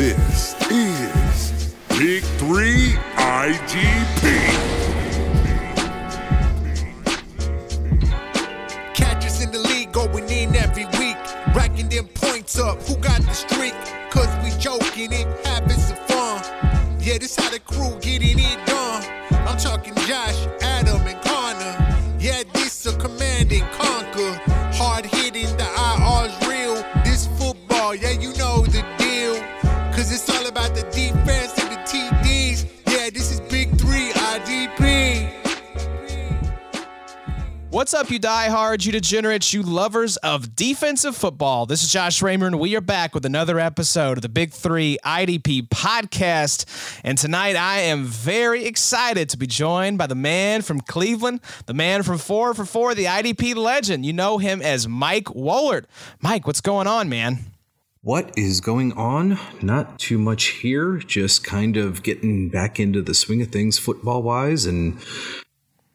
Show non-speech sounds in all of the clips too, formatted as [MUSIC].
This is Big Three IDP. Catchers in the league going in every week, racking them points up. Who got the streak? Cause we joking and having some fun. Yeah, this how the crew getting it done. I'm talking Josh, Adam, and Connor. Yeah, this a command and conquer. What's up, you diehards, you degenerates, you lovers of defensive football? This is Josh Raymer, and we are back with another episode of the Big Three IDP podcast. And tonight, I am very excited to be joined by the man from Cleveland, the man from Four for Four, the IDP legend. You know him as Mike Woellert. Mike, what's going on, man? What is going on? Not too much here. Just kind of getting back into the swing of things football wise. And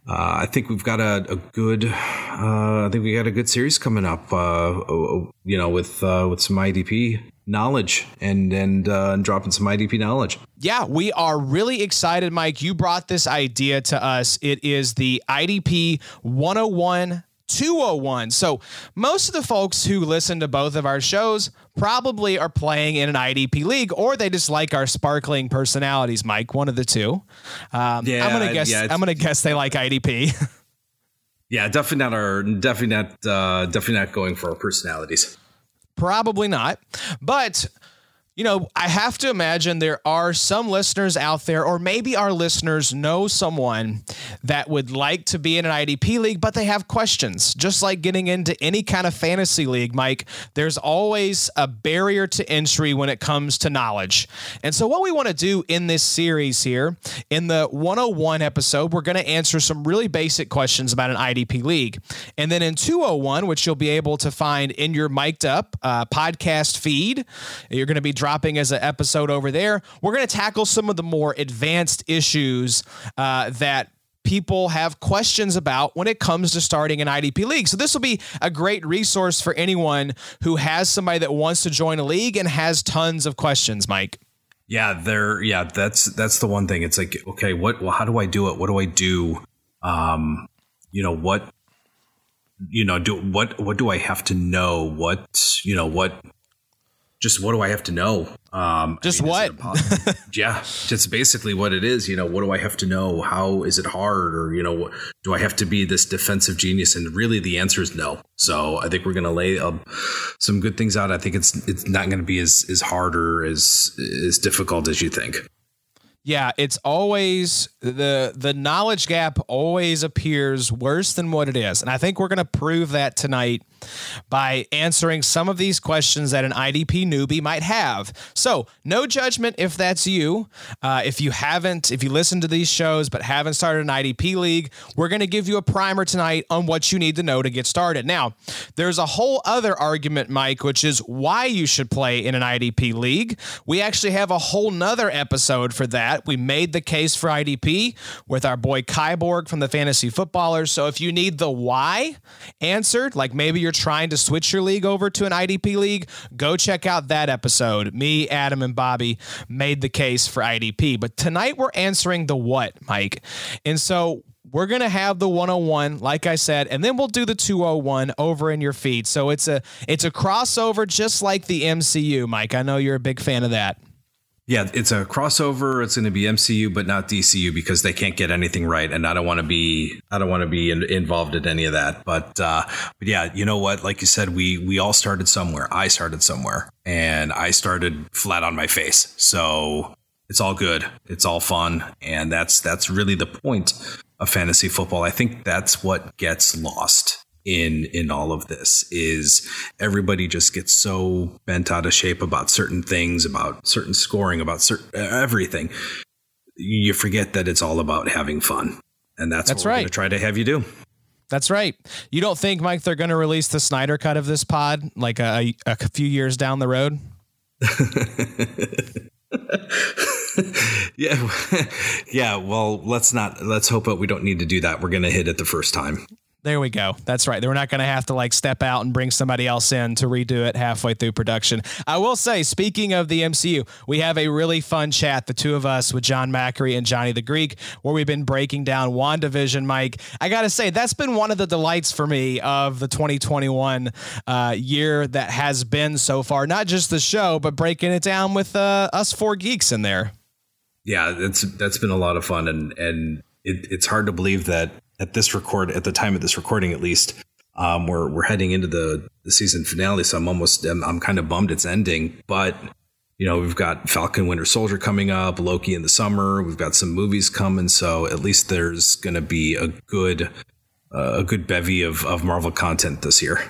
uh, I think we've got a, a good, uh, I think we got a good series coming up, uh, you know, with, uh, with some IDP knowledge and, and, uh, and dropping some IDP knowledge. Yeah, we are really excited, Mike. You brought this idea to us. It is the IDP 101 201. So, most of the folks who listen to both of our shows probably are playing in an IDP league or they just like our sparkling personalities, Mike, one of the two. Um, Yeah, I'm going to guess yeah, I'm going to guess they like IDP. Yeah, definitely not our, definitely not, uh, definitely not going for our personalities. Probably not. But, you know, I have to imagine there are some listeners out there, or maybe our listeners know someone that would like to be in an IDP league, but they have questions. Just like getting into any kind of fantasy league, Mike, there's always a barrier to entry when it comes to knowledge. And so, what we want to do in this series here, in the 101 episode, we're going to answer some really basic questions about an IDP league. And then in 201, which you'll be able to find in your mic'd up uh, podcast feed, you're going to be dropping as an episode over there. We're going to tackle some of the more advanced issues uh, that people have questions about when it comes to starting an IDP league. So this will be a great resource for anyone who has somebody that wants to join a league and has tons of questions, Mike. Yeah, there. Yeah, that's that's the one thing. It's like, okay, what? Well, how do I do it? What do I do? Um, you know what? You know, do what? What do I have to know? What? You know what? Just what do I have to know? Um, I Just mean, what? [LAUGHS] yeah, just basically what it is. You know, what do I have to know? How is it hard? Or you know, do I have to be this defensive genius? And really, the answer is no. So I think we're going to lay um, some good things out. I think it's it's not going to be as as hard or as as difficult as you think. Yeah, it's always the the knowledge gap always appears worse than what it is. And I think we're going to prove that tonight by answering some of these questions that an IDP newbie might have. So, no judgment if that's you. Uh, if you haven't, if you listen to these shows but haven't started an IDP league, we're going to give you a primer tonight on what you need to know to get started. Now, there's a whole other argument, Mike, which is why you should play in an IDP league. We actually have a whole nother episode for that. We made the case for IDP with our boy Kyborg from the Fantasy Footballers. So if you need the why answered, like maybe you're trying to switch your league over to an IDP league, go check out that episode. Me, Adam, and Bobby made the case for IDP. But tonight we're answering the what, Mike. And so we're going to have the 101 like I said and then we'll do the 201 over in your feed. So it's a it's a crossover just like the MCU, Mike. I know you're a big fan of that. Yeah, it's a crossover. It's going to be MCU, but not DCU because they can't get anything right, and I don't want to be I don't want to be in, involved in any of that. But uh, but yeah, you know what? Like you said, we we all started somewhere. I started somewhere, and I started flat on my face. So it's all good. It's all fun, and that's that's really the point of fantasy football. I think that's what gets lost in in all of this is everybody just gets so bent out of shape about certain things about certain scoring about certain everything you forget that it's all about having fun and that's, That's what we're right. going to try to have you do That's right. You don't think, Mike, they're going to release the Snyder cut of this pod like a, a few years down the road? [LAUGHS] yeah [LAUGHS] yeah well let's not let's hope that we don't need to do that we're going to hit it the first time There we go. That's right. We're not going to have to like step out and bring somebody else in to redo it halfway through production. I will say, speaking of the MCU, we have a really fun chat, the two of us with John Macri and Johnny the Greek, where we've been breaking down WandaVision, Mike. I got to say, that's been one of the delights for me of the 2021 uh, year that has been so far. Not just the show, but breaking it down with uh, us four geeks in there. Yeah, that's that's been a lot of fun, and and it, it's hard to believe that at this record at the time of this recording at least um, we're we're heading into the, the season finale so i'm almost I'm, I'm kind of bummed it's ending. But you know we've got falcon winter soldier coming up loki in the summer we've got some movies coming so at least there's going to be a good uh, a good bevy of, of marvel content this year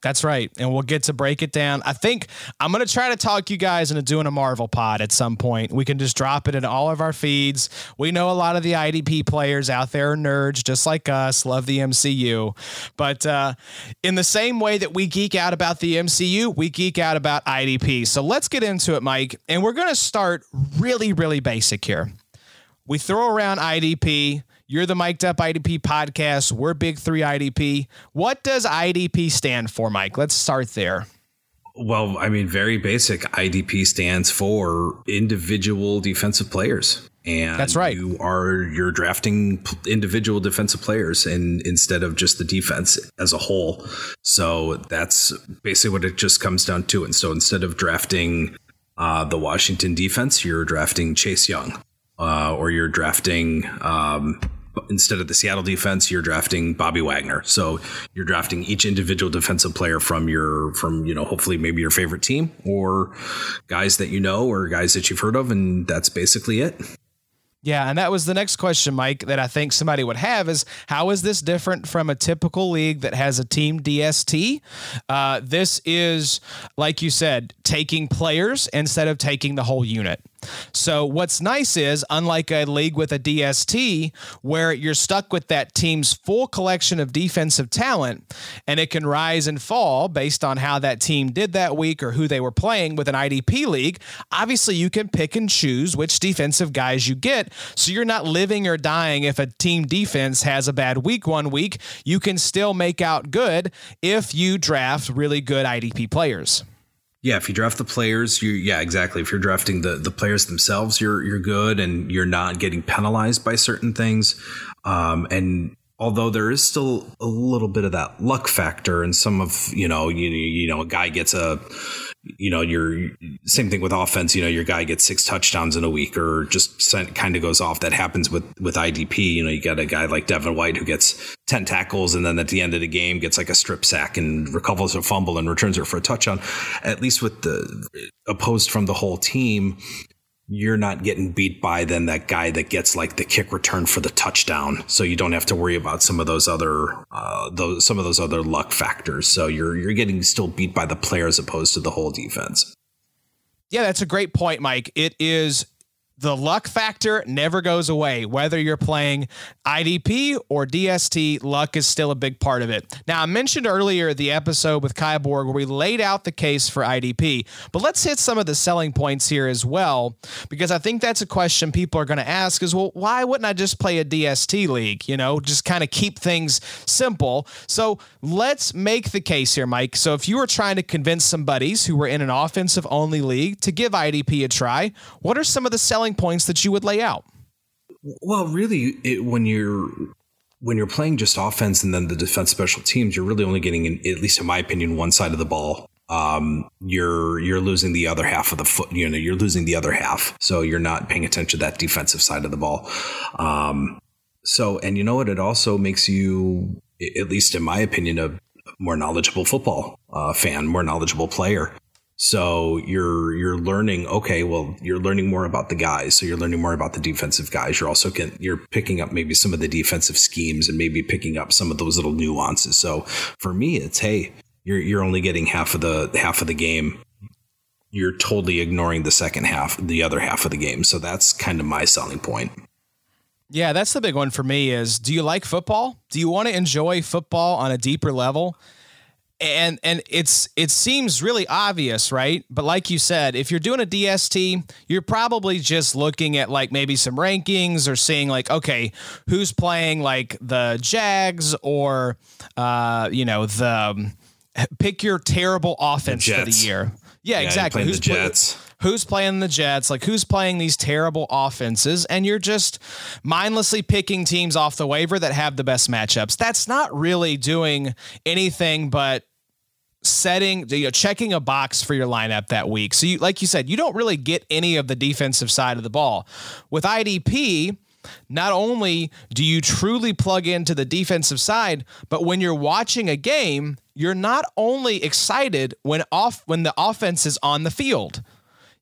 that's right. And we'll get to break it down. I think I'm going to try to talk you guys into doing a Marvel pod at some point. We can just drop it in all of our feeds. We know a lot of the IDP players out there are nerds just like us, love the MCU. But uh, in the same way that we geek out about the MCU, we geek out about IDP. So let's get into it, Mike. And we're going to start really, really basic here. We throw around IDP you're the Mic'd Up IDP podcast. We're Big Three IDP. What does IDP stand for, Mike? Let's start there. Well, I mean, very basic. IDP stands for individual defensive players. And that's right. You are you're drafting individual defensive players and instead of just the defense as a whole. So that's basically what it just comes down to. And so instead of drafting uh, the Washington defense, you're drafting Chase Young, uh, or you're drafting um, instead of the Seattle defense, you're drafting Bobby Wagner. So you're drafting each individual defensive player from your from you know hopefully maybe your favorite team or guys that you know or guys that you've heard of, and that's basically it. Yeah, and that was the next question, Mike, that I think somebody would have is how is this different from a typical league that has a team DST? Uh, this is, like you said, taking players instead of taking the whole unit. So what's nice is unlike a league with a DST where you're stuck with that team's full collection of defensive talent and it can rise and fall based on how that team did that week or who they were playing with an IDP league, obviously you can pick and choose which defensive guys you get so you're not living or dying if a team defense has a bad week one week, you can still make out good if you draft really good IDP players. Yeah, if you draft the players, you yeah, exactly. If you're drafting the the players themselves, you're you're good and you're not getting penalized by certain things. Um, and although there is still a little bit of that luck factor and some of you know you you know a guy gets a you know, your same thing with offense. You know, your guy gets six touchdowns in a week, or just kind of goes off. That happens with with IDP. You know, you got a guy like Devin White who gets ten tackles, and then at the end of the game gets like a strip sack and recovers a fumble and returns it for a touchdown. At least with the opposed from the whole team, you're not getting beat by then that guy that gets like the kick return for the touchdown. So you don't have to worry about some of those other uh, those some of those other luck factors. So you're you're getting still beat by the player as opposed to the whole defense. Yeah, that's a great point, Mike. It is the luck factor never goes away. Whether you're playing IDP or DST, luck is still a big part of it. Now, I mentioned earlier the episode with Kai Borg where we laid out the case for IDP, but let's hit some of the selling points here as well, because I think that's a question people are going to ask is, well, why wouldn't I just play a DST league? You know, just kind of keep things simple. So let's make the case here, Mike. So if you were trying to convince some buddies who were in an offensive only league to give IDP a try, what are some of the selling selling points that you would lay out? Well, really, it, when you're when you're playing just offense and then the defense special teams, you're really only getting, in, at least in my opinion, one side of the ball. Um, you're you're losing the other half of the foot. You know, you're losing the other half, so you're not paying attention to that defensive side of the ball. Um, so, and you know what? It also makes you, at least in my opinion, a more knowledgeable football uh, fan, more knowledgeable player. So you're you're learning. Okay, well, you're learning more about the guys. So you're learning more about the defensive guys. You're also getting, you're picking up maybe some of the defensive schemes and maybe picking up some of those little nuances. So for me, it's hey, you're you're only getting half of the half of the game. You're totally ignoring the second half, the other half of the game. So that's kind of my selling point. Yeah, that's the big one for me is do you like football? Do you want to enjoy football on a deeper level? And and it's it seems really obvious, right? But like you said, if you're doing a DST, you're probably just looking at like maybe some rankings or seeing like, okay, who's playing like the Jags or uh, you know, the um, pick your terrible offense for the year. Yeah, Yeah, exactly. playing the Who's play- Jets. who's playing the Jets, like who's playing these terrible offenses, and you're just mindlessly picking teams off the waiver that have the best matchups. That's not really doing anything but setting you uh, know, checking a box for your lineup that week. So you like you said, you don't really get any of the defensive side of the ball. With IDP, not only do you truly plug into the defensive side, but when you're watching a game, you're not only excited when off when the offense is on the field.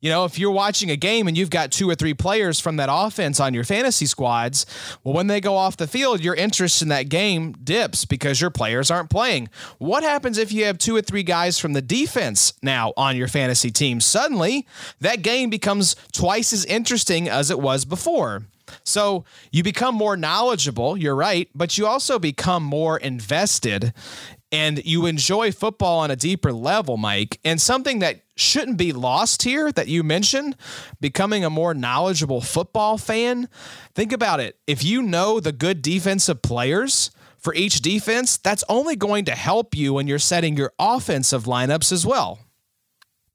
You know, if you're watching a game and you've got two or three players from that offense on your fantasy squads, well, when they go off the field, your interest in that game dips because your players aren't playing. What happens if you have two or three guys from the defense now on your fantasy team? Suddenly, that game becomes twice as interesting as it was before. So you become more knowledgeable, you're right, but you also become more invested and you enjoy football on a deeper level, Mike. And something that shouldn't be lost here that you mentioned, becoming a more knowledgeable football fan. Think about it. If you know the good defensive players for each defense, that's only going to help you when you're setting your offensive lineups as well.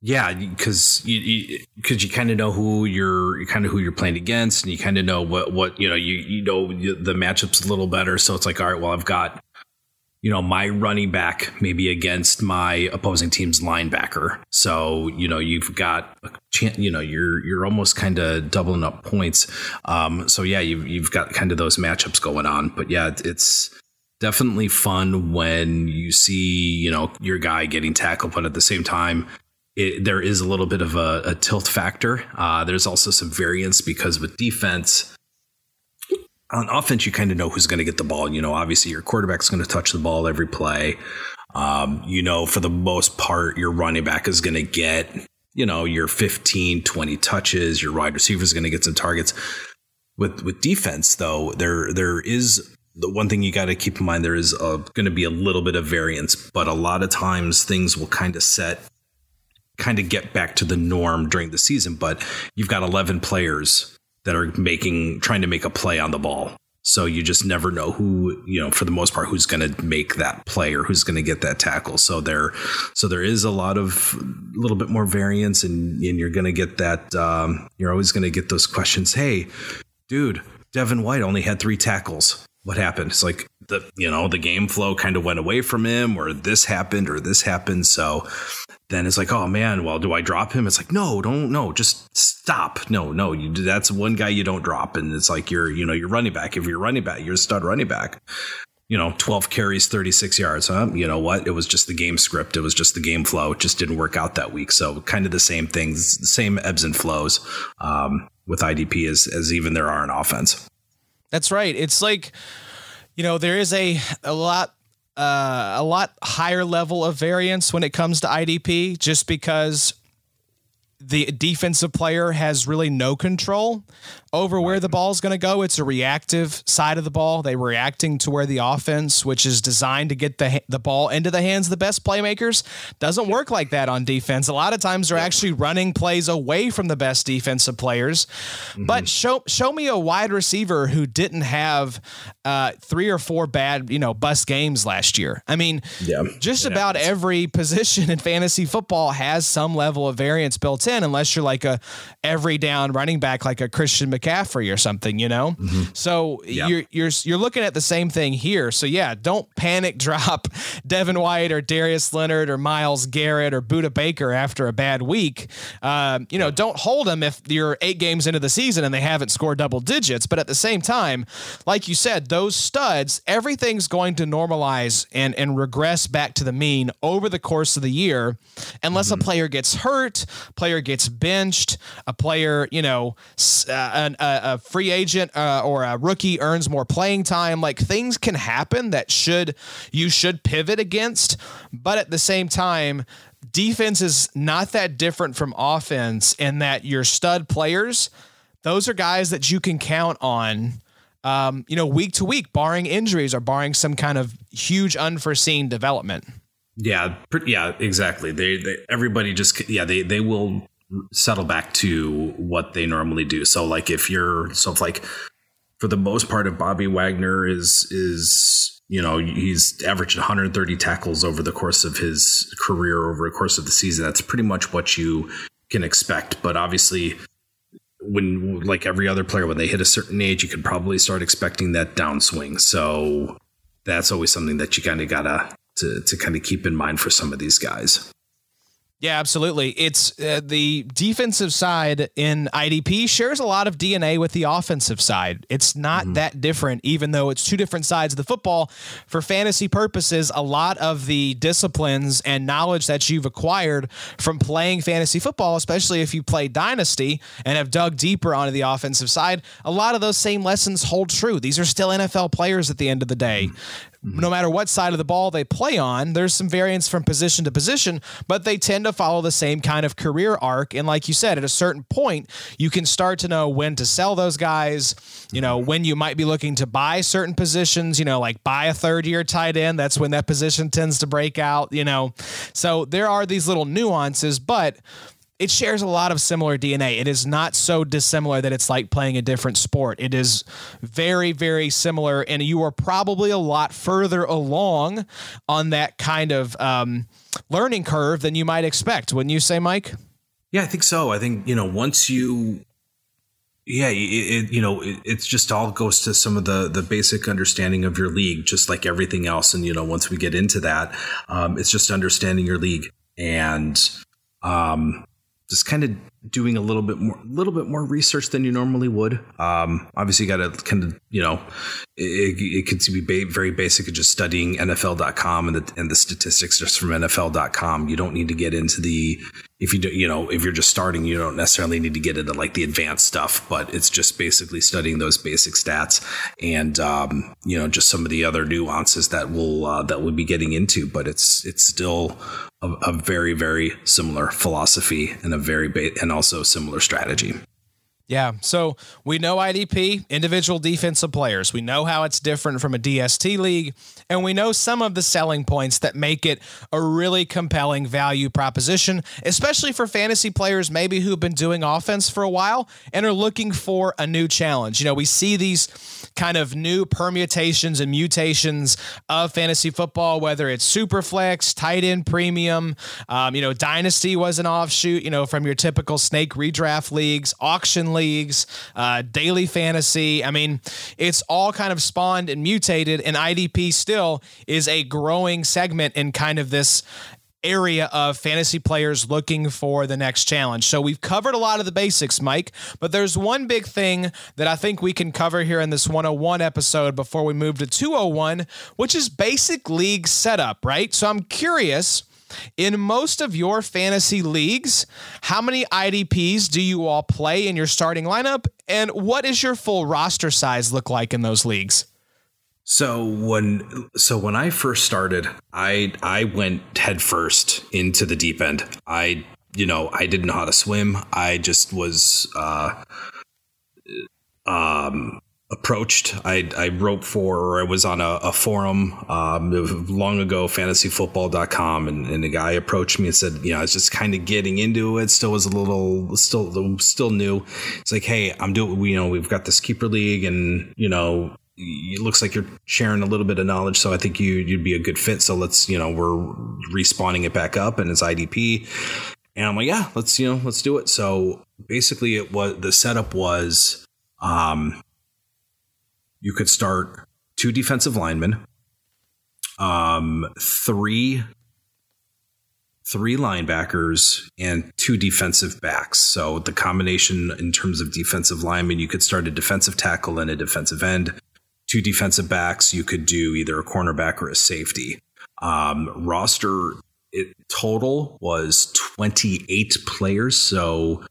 Yeah, because you because you, kind of know who you're kind of who you're playing against, and you kind of know what what you know you you know the matchups a little better. So it's like, all right, well, I've got you know my running back maybe against my opposing team's linebacker. So you know you've got a chance. You know you're you're almost kind of doubling up points. Um, so yeah, you've you've got kind of those matchups going on. But yeah, it's definitely fun when you see you know your guy getting tackled, but at the same time it, there is a little bit of a, a tilt factor. Uh, there's also some variance because with defense, on offense, you kind of know who's going to get the ball. You know, obviously your quarterback's going to touch the ball every play. Um, you know, for the most part, your running back is going to get, you know, your 15, 20 touches. Your wide receiver is going to get some targets. With with defense, though, there there is the one thing you got to keep in mind. There is going to be a little bit of variance, but a lot of times things will kind of set kind of get back to the norm during the season, but you've got 11 players that are making trying to make a play on the ball. So you just never know who, you know, for the most part who's going to make that play or who's going to get that tackle. So there so there is a lot of a little bit more variance and, and you're going to get that um, you're always going to get those questions, "Hey, dude, Devin White only had 3 tackles. What happened?" It's like the you know, the game flow kind of went away from him or this happened or this happened. So then it's like, oh man, well, do I drop him? It's like, no, don't, no, just stop. No, no, you that's one guy you don't drop. And it's like you're, you know, you're running back. If you're running back, you're a stud running back. You know, 12 carries, 36 yards. Huh? You know what? It was just the game script. It was just the game flow. It just didn't work out that week. So kind of the same things, same ebbs and flows um, with IDP as, as even there are in offense. That's right. It's like, you know, there is a, a lot uh, a lot higher level of variance when it comes to IDP just because the defensive player has really no control over where the ball is going to go. It's a reactive side of the ball. They're reacting to where the offense, which is designed to get the the ball into the hands of the best playmakers, doesn't work like that on defense. A lot of times they're actually running plays away from the best defensive players. Mm-hmm. But show show me a wide receiver who didn't have uh, three or four bad, you know, bust games last year. I mean, yeah, just about every [LAUGHS] position in fantasy football has some level of variance built in, unless you're like a every down running back like a Christian McCaffrey or something, you know. Mm-hmm. So yep. you're you're you're looking at the same thing here. So yeah, don't panic [LAUGHS] drop Devin White or Darius Leonard or Myles Garrett or Budda Baker after a bad week. Uh, you know, don't hold them if you're eight games into the season and they haven't scored double digits. But at the same time, like you said, those studs, everything's going to normalize and and regress back to the mean over the course of the year, unless mm-hmm. a player gets hurt, player gets benched, a player, you know, uh, a, a, free agent uh, or a rookie earns more playing time. Like things can happen that should you should pivot against, but at the same time, defense is not that different from offense in that your stud players, those are guys that you can count on. Um, you know, week to week, barring injuries or barring some kind of huge unforeseen development. Yeah, yeah, exactly. They, they everybody just yeah they they will settle back to what they normally do. So like if you're so if like for the most part if Bobby Wagner is is you know he's averaged 130 tackles over the course of his career over the course of the season. That's pretty much what you can expect. But obviously when like every other player when they hit a certain age you could probably start expecting that downswing so that's always something that you kind of gotta to, to kind of keep in mind for some of these guys yeah, absolutely. It's uh, the defensive side in IDP shares a lot of DNA with the offensive side. It's not mm-hmm. that different, even though it's two different sides of the football. For fantasy purposes, a lot of the disciplines and knowledge that you've acquired from playing fantasy football, especially if you play Dynasty and have dug deeper onto the offensive side, a lot of those same lessons hold true. These are still NFL players at the end of the day. No matter what side of the ball they play on, there's some variance from position to position, but they tend to follow the same kind of career arc. And like you said, at a certain point, you can start to know when to sell those guys, you know, when you might be looking to buy certain positions, you know, like buy a third year tight end. That's when that position tends to break out, you know. So there are these little nuances, but it shares a lot of similar DNA. It is not so dissimilar that it's like playing a different sport. It is very, very similar, and you are probably a lot further along on that kind of um, learning curve than you might expect. Wouldn't you say, Mike? Yeah, I think so. I think you know once you yeah it, it, you know it, it's just all goes to some of the the basic understanding of your league just like everything else and you know once we get into that um, it's just understanding your league and um, just kind of doing a little bit more, a little bit more research than you normally would. Um, obviously, you got to kind of, you know, it, it could be very basic of just studying NFL.com and the, and the statistics just from NFL.com. You don't need to get into the, if you do, you know, if you're just starting, you don't necessarily need to get into like the advanced stuff, but it's just basically studying those basic stats and, um, you know, just some of the other nuances that we'll, uh, that we'll be getting into, but it's, it's still a, a very, very similar philosophy and a very, ba- and also similar strategy. Yeah. So we know IDP, individual defensive players. We know how it's different from a DST league, and we know some of the selling points that make it a really compelling value proposition, especially for fantasy players maybe who've been doing offense for a while and are looking for a new challenge. You know, we see these kind of new permutations and mutations of fantasy football, whether it's Superflex, tight end premium, um, you know, Dynasty was an offshoot, you know, from your typical snake redraft leagues, auction leagues, uh, daily fantasy. I mean, it's all kind of spawned and mutated, and IDP still is a growing segment in kind of this area of fantasy players looking for the next challenge. So we've covered a lot of the basics, Mike, but there's one big thing that I think we can cover here in this 101 episode before we move to 201, which is basic league setup, right? So I'm curious. In most of your fantasy leagues, how many IDPs do you all play in your starting lineup? And what is your full roster size look like in those leagues? So when so when I first started, I I went headfirst into the deep end. I you know I didn't know how to swim. I just was uh, um, approached. I I wrote for or I was on a, a forum um, long ago, fantasyfootball.com, and, and a guy approached me and said, you know, I was just kind of getting into it. Still was a little still still new. It's like, hey, I'm doing. You know, we've got this keeper league, and you know it looks like you're sharing a little bit of knowledge, so I think you you'd be a good fit. So let's you know we're respawning it back up and it's IDP, and I'm like yeah let's you know let's do it. So basically, it was the setup was um you could start two defensive linemen, um three three linebackers and two defensive backs. So the combination in terms of defensive linemen, you could start a defensive tackle and a defensive end two defensive backs. You could do either a cornerback or a safety. Um, roster it, total was 28 players. So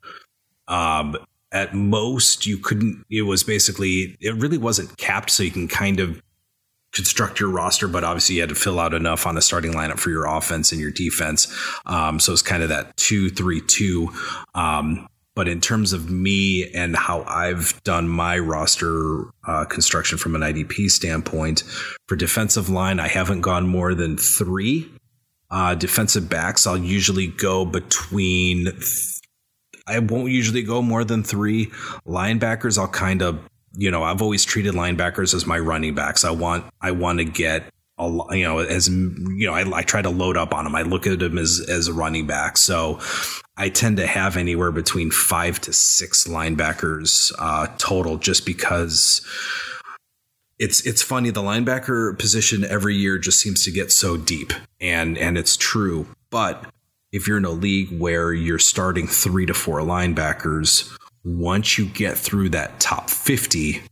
um, at most, you couldn't, it was basically, it really wasn't capped. So you can kind of construct your roster, but obviously you had to fill out enough on the starting lineup for your offense and your defense. Um, so it's kind of that two, three, two. Um, but in terms of me and how I've done my roster uh, construction from an IDP standpoint, for defensive line, I haven't gone more than three Uh, defensive backs, I'll usually go between. I won't usually go more than three. Linebackers, I'll kind of, you know, I've always treated linebackers as my running backs. I want, I want to get a, you know, as you know, I, I try to load up on them. I look at them as as a running back. So I tend to have anywhere between five to six linebackers uh, total, just because it's it's funny. The linebacker position every year just seems to get so deep, and and it's true. But if you're in a league where you're starting three to four linebackers, once you get through that top fifty,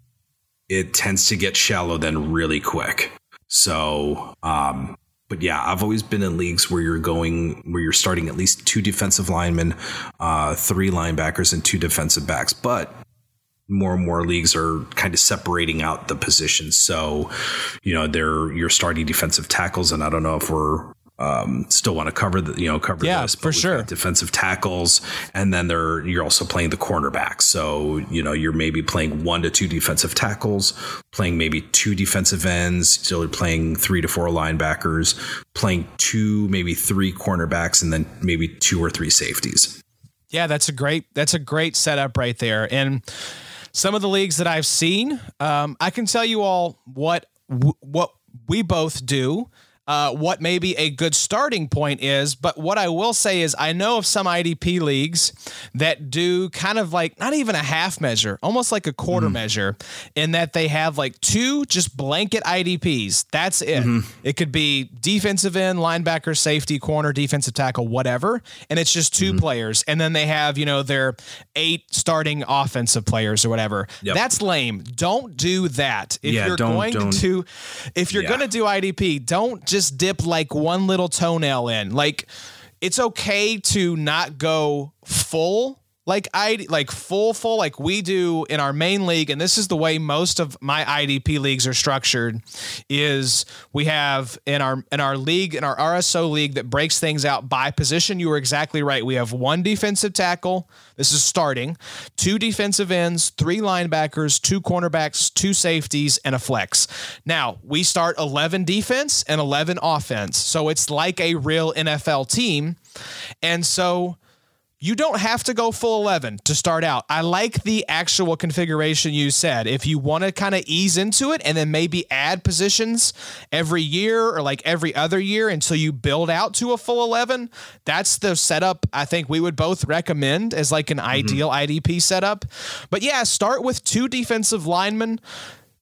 it tends to get shallow then really quick. So, um, but yeah, I've always been in leagues where you're going where you're starting at least two defensive linemen, uh, three linebackers, and two defensive backs. But more and more leagues are kind of separating out the positions. So, you know, they're you're starting defensive tackles, and I don't know if we're um, still want to cover the you know cover yeah, this for sure. defensive tackles and then they're you're also playing the cornerbacks so you know you're maybe playing one to two defensive tackles playing maybe two defensive ends still playing three to four linebackers playing two maybe three cornerbacks and then maybe two or three safeties. Yeah that's a great that's a great setup right there. And some of the leagues that I've seen um, I can tell you all what what we both do uh, what maybe a good starting point is. But what I will say is, I know of some IDP leagues that do kind of like not even a half measure, almost like a quarter mm. measure, in that they have like two just blanket IDPs. That's it. Mm-hmm. It could be defensive end, linebacker, safety, corner, defensive tackle, whatever. And it's just 2 mm-hmm. players. And then they have, you know, their eight starting offensive players or whatever. Yep. That's lame. Don't do that. If yeah, you're going don't. to, if you're yeah. going to do IDP, don't just just dip like one little toenail in. Like it's okay to not go full like I like full full like we do in our main league and this is the way most of my IDP leagues are structured is we have in our in our league in our RSO league that breaks things out by position. You were exactly right. We have one defensive tackle. This is starting. Two defensive ends three linebackers two cornerbacks two safeties and a flex. Now we start 11 defense and 11 offense. So it's like a real NFL team. And so you don't have to go full 11 to start out. I like the actual configuration you said. If you want to kind of ease into it and then maybe add positions every year or like every other year until you build out to a full 11, that's the setup I think we would both recommend as like an mm-hmm. ideal IDP setup. But yeah, start with two defensive linemen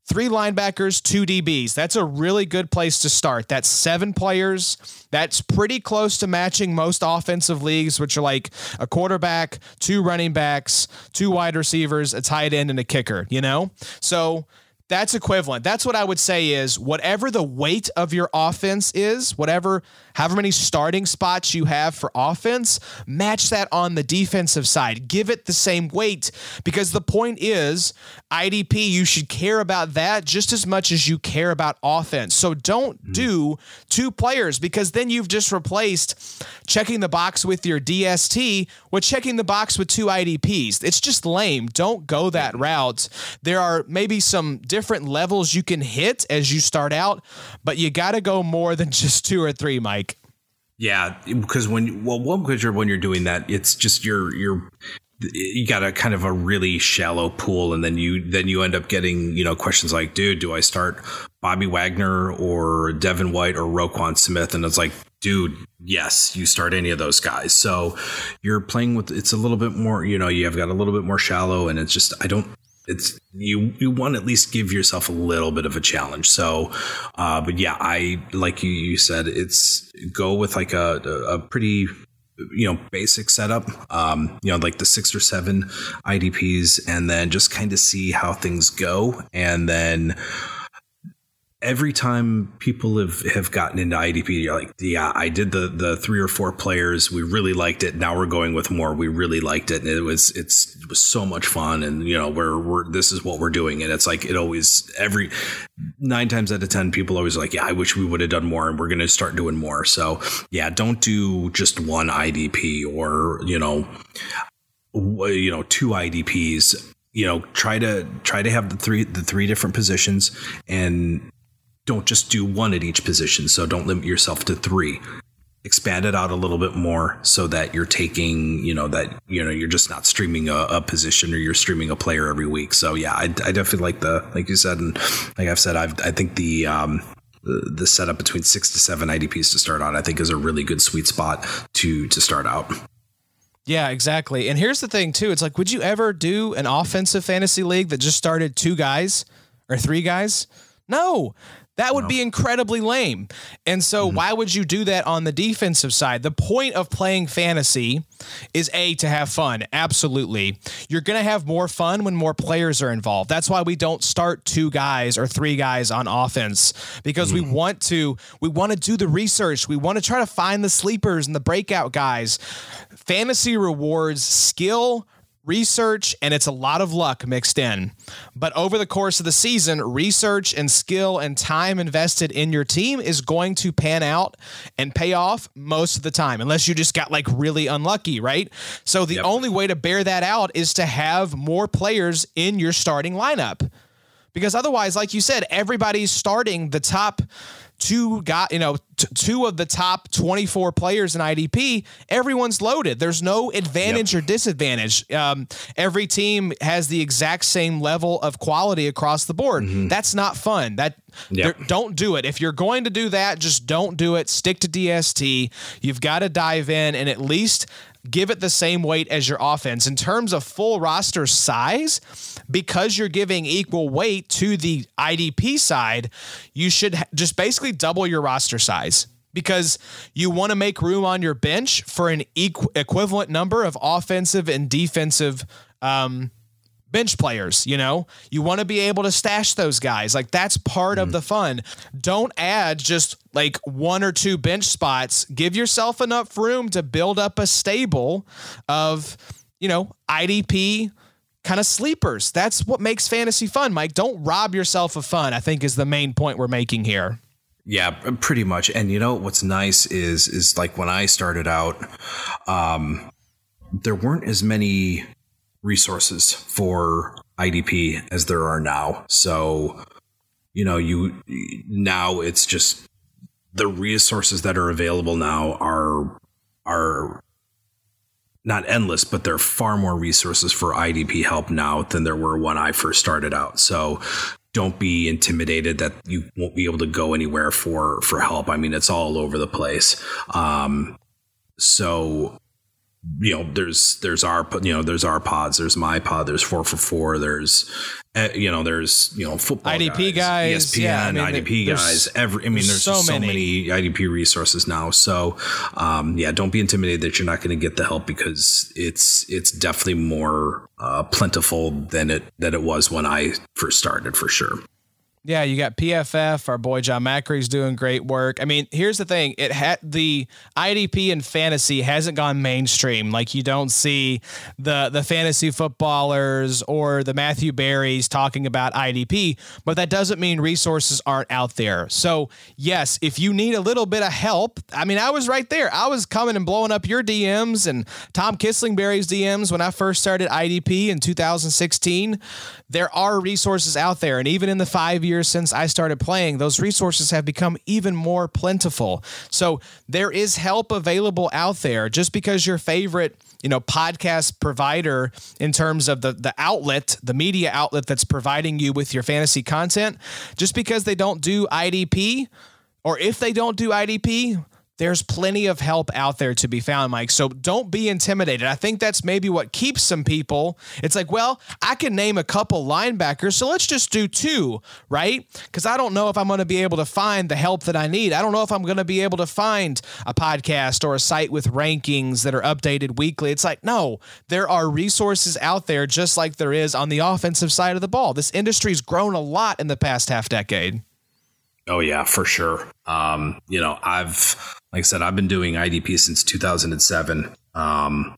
three linebackers, two DBs. That's a really good place to start. That's seven players. That's pretty close to matching most offensive leagues, which are like a quarterback, two running backs, two wide receivers, a tight end, and a kicker, you know? So that's equivalent. That's what I would say is whatever the weight of your offense is, whatever, however many starting spots you have for offense, match that on the defensive side. Give it the same weight because the point is IDP, you should care about that just as much as you care about offense. So don't mm. do two players because then you've just replaced checking the box with your DST with checking the box with two IDPs. It's just lame. Don't go that route. There are maybe some different levels you can hit as you start out, but you got to go more than [LAUGHS] just two or three, Mike. Yeah, because when well, one because when you're doing that, it's just you're you're you got a kind of a really shallow pool, and then you then you end up getting you know questions like, dude, do I start Bobby Wagner or Devin White or Roquan Smith? And it's like, dude, yes, you start any of those guys. So you're playing with it's a little bit more, you know, you have got a little bit more shallow, and it's just I don't it's you you want to at least give yourself a little bit of a challenge. So uh, but yeah i like you, you said it's go with like a, a pretty you know basic setup um, you know like the six or seven idps and then just kind of see how things go. And then every time people have, have gotten into IDP, you're like, yeah, I did the the three or four players. We really liked it. Now we're going with more. We really liked it, and it was it's it was so much fun. And you know, we're we're this is what we're doing. And it's like it always every nine times out of ten, people always like, yeah, I wish we would have done more, and we're going to start doing more. So yeah, don't do just one IDP or you know, you know, two IDPs you know try to try to have the three the three different positions and don't just do one at each position. So don't limit yourself to three. expand it out a little bit more so that you're taking, you know, that, you know, you're just not streaming a, a position or you're streaming a player every week. So yeah, I, I definitely like the, like you said, and like I've said, I've, I think the, um, the, the setup between six to seven IDPs to start on, I think is a really good sweet spot to, to start out. Yeah, exactly. And here's the thing too. It's like, would you ever do an offensive fantasy league that just started two guys or three guys? No. That would no. be incredibly lame. And so, mm-hmm. why would you do that on the defensive side? The point of playing fantasy is A, to have fun. Absolutely. You're going to have more fun when more players are involved. That's why we don't start two guys or three guys on offense because mm-hmm. we want to we want to do the research. We want to try to find the sleepers and the breakout guys. Fantasy rewards skill, research and it's a lot of luck mixed in. But over the course of the season, research and skill and time invested in your team is going to pan out and pay off most of the time, unless you just got like really unlucky, right? So the yep. only way to bear that out is to have more players in your starting lineup. Because otherwise, like you said, everybody's starting the top two got you know t- two of the top 24 players in IDP, everyone's loaded. There's no advantage yep. or disadvantage. Um, every team has the exact same level of quality across the board. Mm-hmm. That's not fun. That yep. don't do it. If you're going to do that, just don't do it. Stick to DST. You've got to dive in and at least give it the same weight as your offense. In terms of full roster size, because you're giving equal weight to the IDP side, you should just basically double your roster size because you want to make room on your bench for an equ- equivalent number of offensive and defensive um, bench players, you know? You want to be able to stash those guys. Like that's part mm. of the fun. Don't add just like one or two bench spots. Give yourself enough room to build up a stable of, you know, IDP kind of sleepers. That's what makes fantasy fun, Mike. Don't rob yourself of fun, I think is the main point we're making here. Yeah, pretty much. And you know what's nice is is like when I started out um there weren't as many resources for IDP as there are now. So, you know, you now it's just the resources that are available now are are not endless, but there are far more resources for IDP help now than there were when I first started out. So don't be intimidated that you won't be able to go anywhere for for help. I mean, it's all over the place. Um, so you know there's there's our you know there's our pods there's my pod there's four for four there's eh, you know there's you know football IDP guys, guys ESPN yeah, I mean, IDP guys every I mean there's, there's so, so many. many. IDP resources now so um, yeah don't be intimidated that you're not going to get the help because it's it's definitely more uh, plentiful than it than it was when I first started for sure. Yeah, you got PFF. Our boy John Macri's doing great work. I mean, here's the thing: it had the IDP and fantasy hasn't gone mainstream. Like you don't see the the fantasy footballers or the Matthew Berrys talking about IDP, but that doesn't mean resources aren't out there. So yes, if you need a little bit of help, I mean, I was right there. I was coming and blowing up your DMs and Tom Kislingbury's DMs when I first started IDP in 2016. There are resources out there, and even in the five years years since I started playing, those resources have become even more plentiful. So there is help available out there just because your favorite you know podcast provider in terms of the the outlet the media outlet that's providing you with your fantasy content just because they don't do IDP or if they don't do IDP there's plenty of help out there to be found, Mike. So don't be intimidated. I think that's maybe what keeps some people. It's like, well, I can name a couple linebackers, so let's just do two, right? Because I don't know if I'm going to be able to find the help that I need. I don't know if I'm going to be able to find a podcast or a site with rankings that are updated weekly. It's like, no, there are resources out there just like there is on the offensive side of the ball. This industry's grown a lot in the past half decade. Oh yeah, for sure. Um, you know, I've like I said, I've been doing IDP since 2007. Um,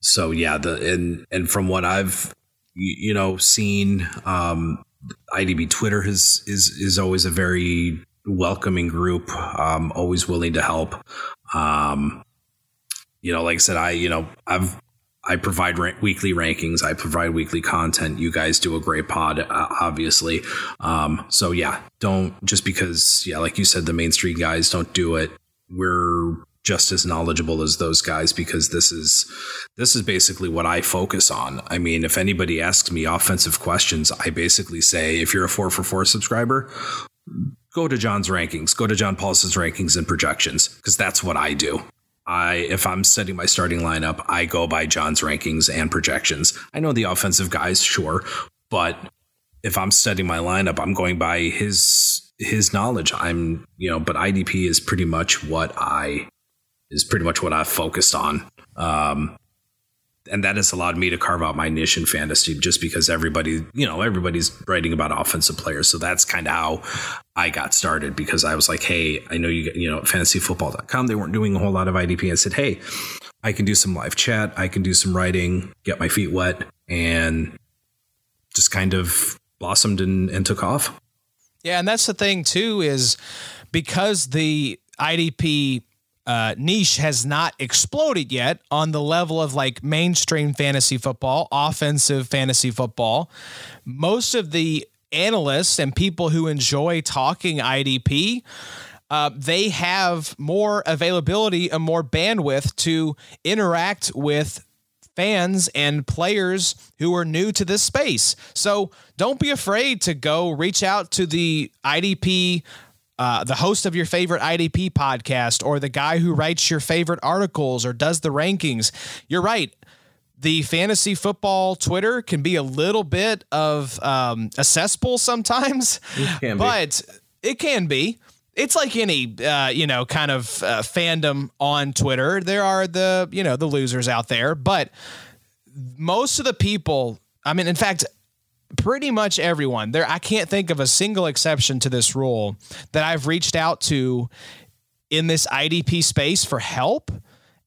so yeah, the and and from what I've you know seen, um, IDP Twitter is is is always a very welcoming group. Um, always willing to help. Um, you know, like I said, I you know I've I provide weekly rankings. I provide weekly content. You guys do a great pod, uh, obviously. Um, so yeah, don't just because yeah, like you said, the mainstream guys don't do it we're just as knowledgeable as those guys because this is this is basically what I focus on. I mean, if anybody asks me offensive questions, I basically say if you're a 4 for 4 subscriber, go to John's rankings, go to John Paulsen's rankings and projections because that's what I do. I if I'm setting my starting lineup, I go by John's rankings and projections. I know the offensive guys, sure, but if I'm setting my lineup, I'm going by his his knowledge. I'm, you know, but IDP is pretty much what I is pretty much what I've focused on. Um, and that has allowed me to carve out my niche in fantasy just because everybody, you know, everybody's writing about offensive players. So that's kind of how I got started because I was like, hey, I know you, you know, fantasyfootball.com, they weren't doing a whole lot of IDP. I said, hey, I can do some live chat, I can do some writing, get my feet wet, and just kind of blossomed and, and took off. Yeah, and that's the thing too is because the IDP uh, niche has not exploded yet on the level of like mainstream fantasy football, offensive fantasy football. Most of the analysts and people who enjoy talking IDP. Uh, they have more availability and more bandwidth to interact with fans and players who are new to this space. So don't be afraid to go reach out to the IDP. Uh, the host of your favorite IDP podcast, or the guy who writes your favorite articles or does the rankings. You're right. The fantasy football Twitter can be a little bit of um, a cesspool sometimes, it but it can be it's like any uh, you know kind of uh, fandom on Twitter. There are the you know the losers out there, but most of the people, I mean, in fact, pretty much everyone there. I can't think of a single exception to this rule that I've reached out to in this IDP space for help.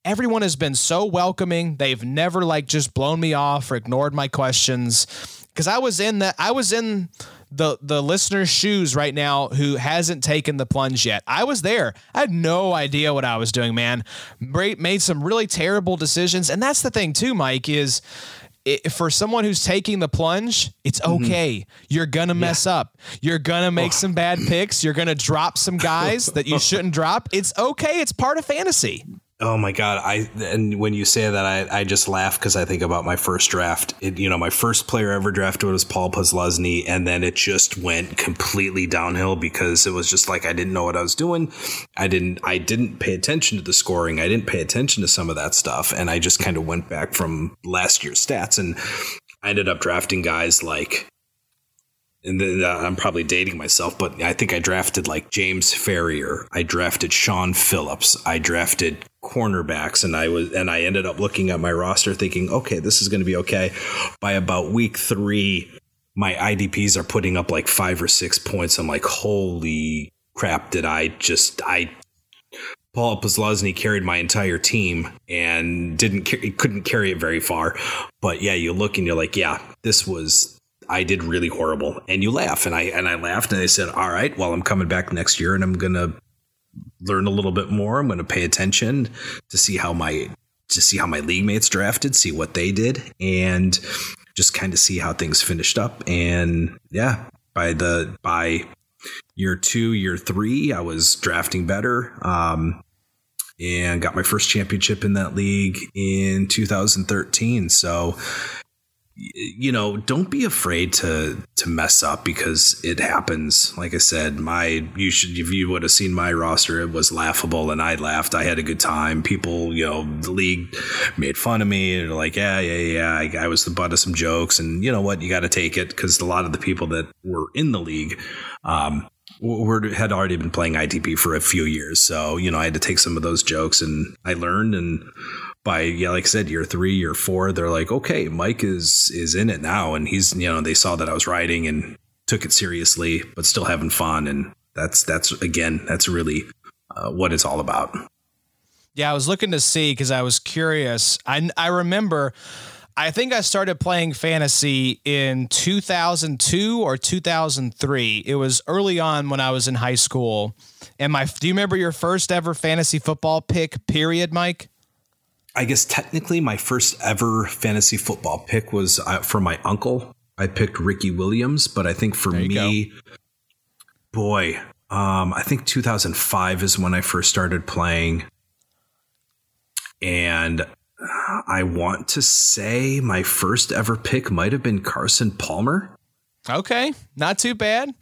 Everyone has been so welcoming. They've never like just blown me off or ignored my questions because I was in that I was in the the listener's shoes right now who hasn't taken the plunge yet. I was there. I had no idea what I was doing, man. Made some really terrible decisions, and that's the thing too, Mike. Is it, for someone who's taking the plunge, it's mm-hmm. okay. Mm-hmm. You're gonna mess yeah. up. You're gonna make oh. some bad picks. You're gonna drop some guys that you [LAUGHS] shouldn't drop. It's okay. It's part of fantasy. Oh my god! I and when you say that, I, I just laugh because I think about my first draft. It, you know, my first player ever drafted was Paul Posluszny, and then it just went completely downhill because it was just like I didn't know what I was doing. I didn't I didn't pay attention to the scoring. I didn't pay attention to some of that stuff, and I just kind of went back from last year's stats, and I ended up drafting guys like and then uh, I'm probably dating myself, but I think I drafted like James Farrior. I drafted Shaun Phillips. I drafted cornerbacks, and I was and I ended up looking at my roster thinking, okay, this is going to be okay. By about week three, my IDPs are putting up like five or six points. I'm like, holy crap! Did I just I Paul Posluszny carried my entire team and didn't couldn't carry it very far. But yeah, you look and you're like, yeah, this was I did really horrible. And you laugh. And I and I laughed and I said, All right, well, I'm coming back next year and I'm gonna learn a little bit more. I'm gonna pay attention to see how my to see how my league mates drafted, see what they did, and just kind of see how things finished up. And yeah, by the by year two, year three, I was drafting better. Um, and got my first championship in that league in 2013. So you know, don't be afraid to to mess up because it happens. Like I said, my you should if you would have seen my roster, it was laughable, and I laughed. I had a good time. People, you know, the league made fun of me. They're like, yeah, yeah, yeah. I, I was the butt of some jokes, and you know what? You got to take it because a lot of the people that were in the league. Um, had already been playing IDP for a few years, so you know I had to take some of those jokes, and I learned, and by yeah, like I said, year three, year four, they're like, okay, Mike is is in it now, and he's you know they saw that I was writing and took it seriously, but still having fun, and that's that's again that's really uh, what it's all about. Yeah, I was looking to see because I was curious. I I remember. I think I started playing fantasy in 2002 or 2003. It was early on when I was in high school. And my, do you remember your first ever fantasy football pick? Period, Mike. I guess technically my first ever fantasy football pick was uh, for my uncle. I picked Ricky Williams, but I think for me, go. boy, Um, I think 2005 is when I first started playing. And I want to say my first ever pick might have been Carson Palmer. Okay, not too bad.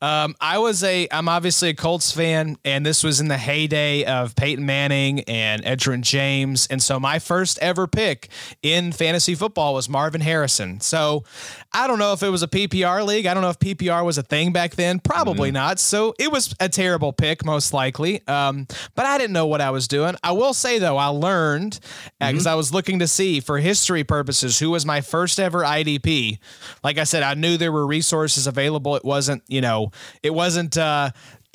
Um, I was a, I'm obviously a Colts fan, and this was in the heyday of Peyton Manning and Edgerrin James, and so my first ever pick in fantasy football was Marvin Harrison. So I don't know if it was a PPR league. I don't know if PPR was a thing back then. Probably mm-hmm. not. So it was a terrible pick, most likely. Um, but I didn't know what I was doing. I will say though, I learned because uh, mm-hmm. I was looking to see for history purposes who was my first ever IDP. Like I said, I knew there were resources available. It wasn't, you know, it wasn't uh,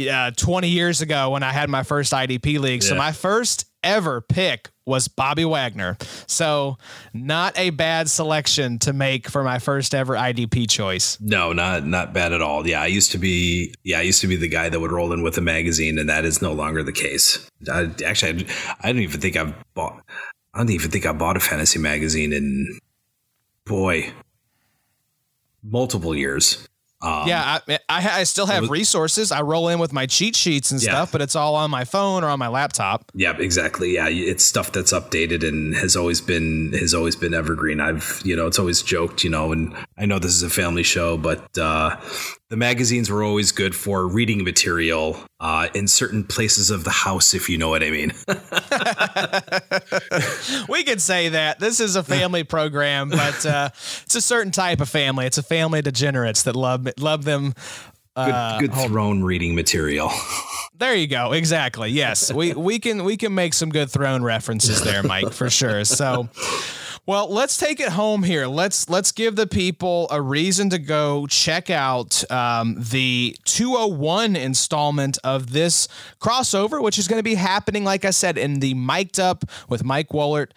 uh 20 years ago when I had my first IDP league. Yeah. So my first ever pick was Bobby Wagner. So not a bad selection to make for my first ever IDP choice. No, not not bad at all. Yeah, I used to be yeah, I used to be the guy that would roll in with a magazine and that is no longer the case. I, actually I, I don't even think I've bought I don't even think I bought a fantasy magazine in boy multiple years. Um, yeah, I, I, I, still have resources. I roll in with my cheat sheets and yeah. stuff, but it's all on my phone or on my laptop. Yeah, exactly. Yeah, it's stuff that's updated and has always been has always been evergreen. I've you know it's always joked, you know, and I know this is a family show, but uh, the magazines were always good for reading material uh, in certain places of the house, if you know what I mean. [LAUGHS] [LAUGHS] we could say that this is a family [LAUGHS] program, but uh, it's a certain type of family. It's a family of degenerates that love love them. Uh, good, good throne reading material. [LAUGHS] There you go. Exactly. Yes, we we can we can make some good throne references there, Mike, for sure. So. Well, let's take it home here. Let's let's give the people a reason to go check out um, the 201 installment of this crossover, which is going to be happening, like I said, in the Mic'd Up with Mike Woellert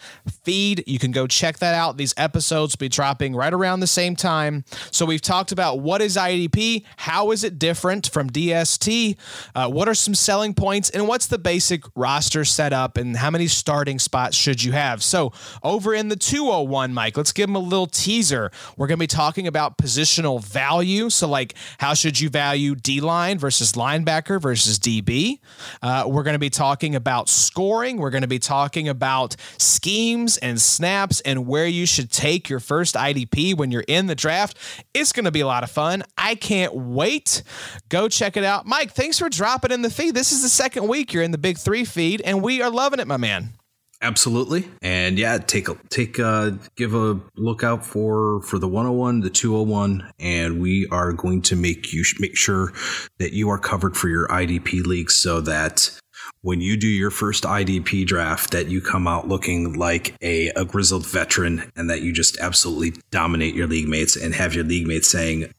feed. You can go check that out. These episodes will be dropping right around the same time. So we've talked about what is IDP, how is it different from DST, uh, what are some selling points, and what's the basic roster setup, and how many starting spots should you have. So over in the 201, Mike. Let's give them a little teaser. We're going to be talking about positional value. So, like, how should you value D line versus linebacker versus DB? Uh, we're going to be talking about scoring. We're going to be talking about schemes and snaps and where you should take your first IDP when you're in the draft. It's going to be a lot of fun. I can't wait. Go check it out. Mike, thanks for dropping in the feed. This is the second week you're in the Big Three feed, and we are loving it, my man. Absolutely. And yeah, take a take a give a look out for for the 101, the 201 and we are going to make you make sure that you are covered for your IDP leagues so that when you do your first IDP draft that you come out looking like a, a grizzled veteran and that you just absolutely dominate your league mates and have your league mates saying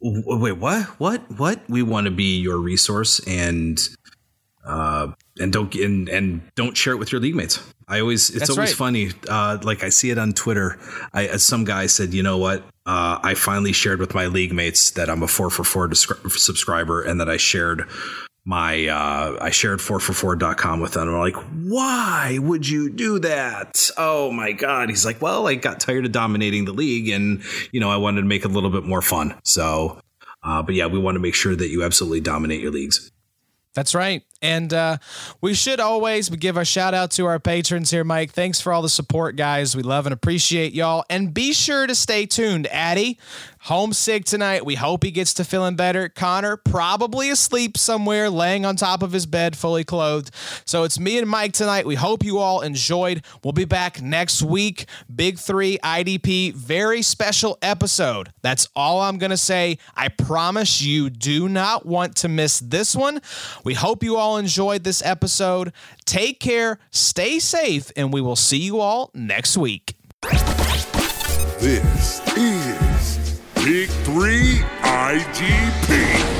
wait what? What? What? We want to be your resource and uh, and don't and, and don't share it with your league mates. I always it's That's always right. funny. Uh, like I see it on Twitter. I as some guy said, you know what? Uh, I finally shared with my league mates that I'm a four for four subscriber and that I shared my uh, I shared 4for4.com with them. I'm like, why would you do that? Oh my god. He's like, well, I got tired of dominating the league, and you know, I wanted to make it a little bit more fun. So, uh, but yeah, we want to make sure that you absolutely dominate your leagues. That's right. And uh, we should always give a shout out to our patrons here, Mike. Thanks for all the support, guys. We love and appreciate y'all. And be sure to stay tuned. Addy, homesick tonight. We hope he gets to feeling better. Connor, probably asleep somewhere, laying on top of his bed, fully clothed. So it's me and Mike tonight. We hope you all enjoyed. We'll be back next week. Big three IDP, very special episode. That's all I'm going to say. I promise you do not want to miss this one. We hope you all enjoyed this episode. Take care, stay safe, and we will see you all next week. This is Big 3 IDP.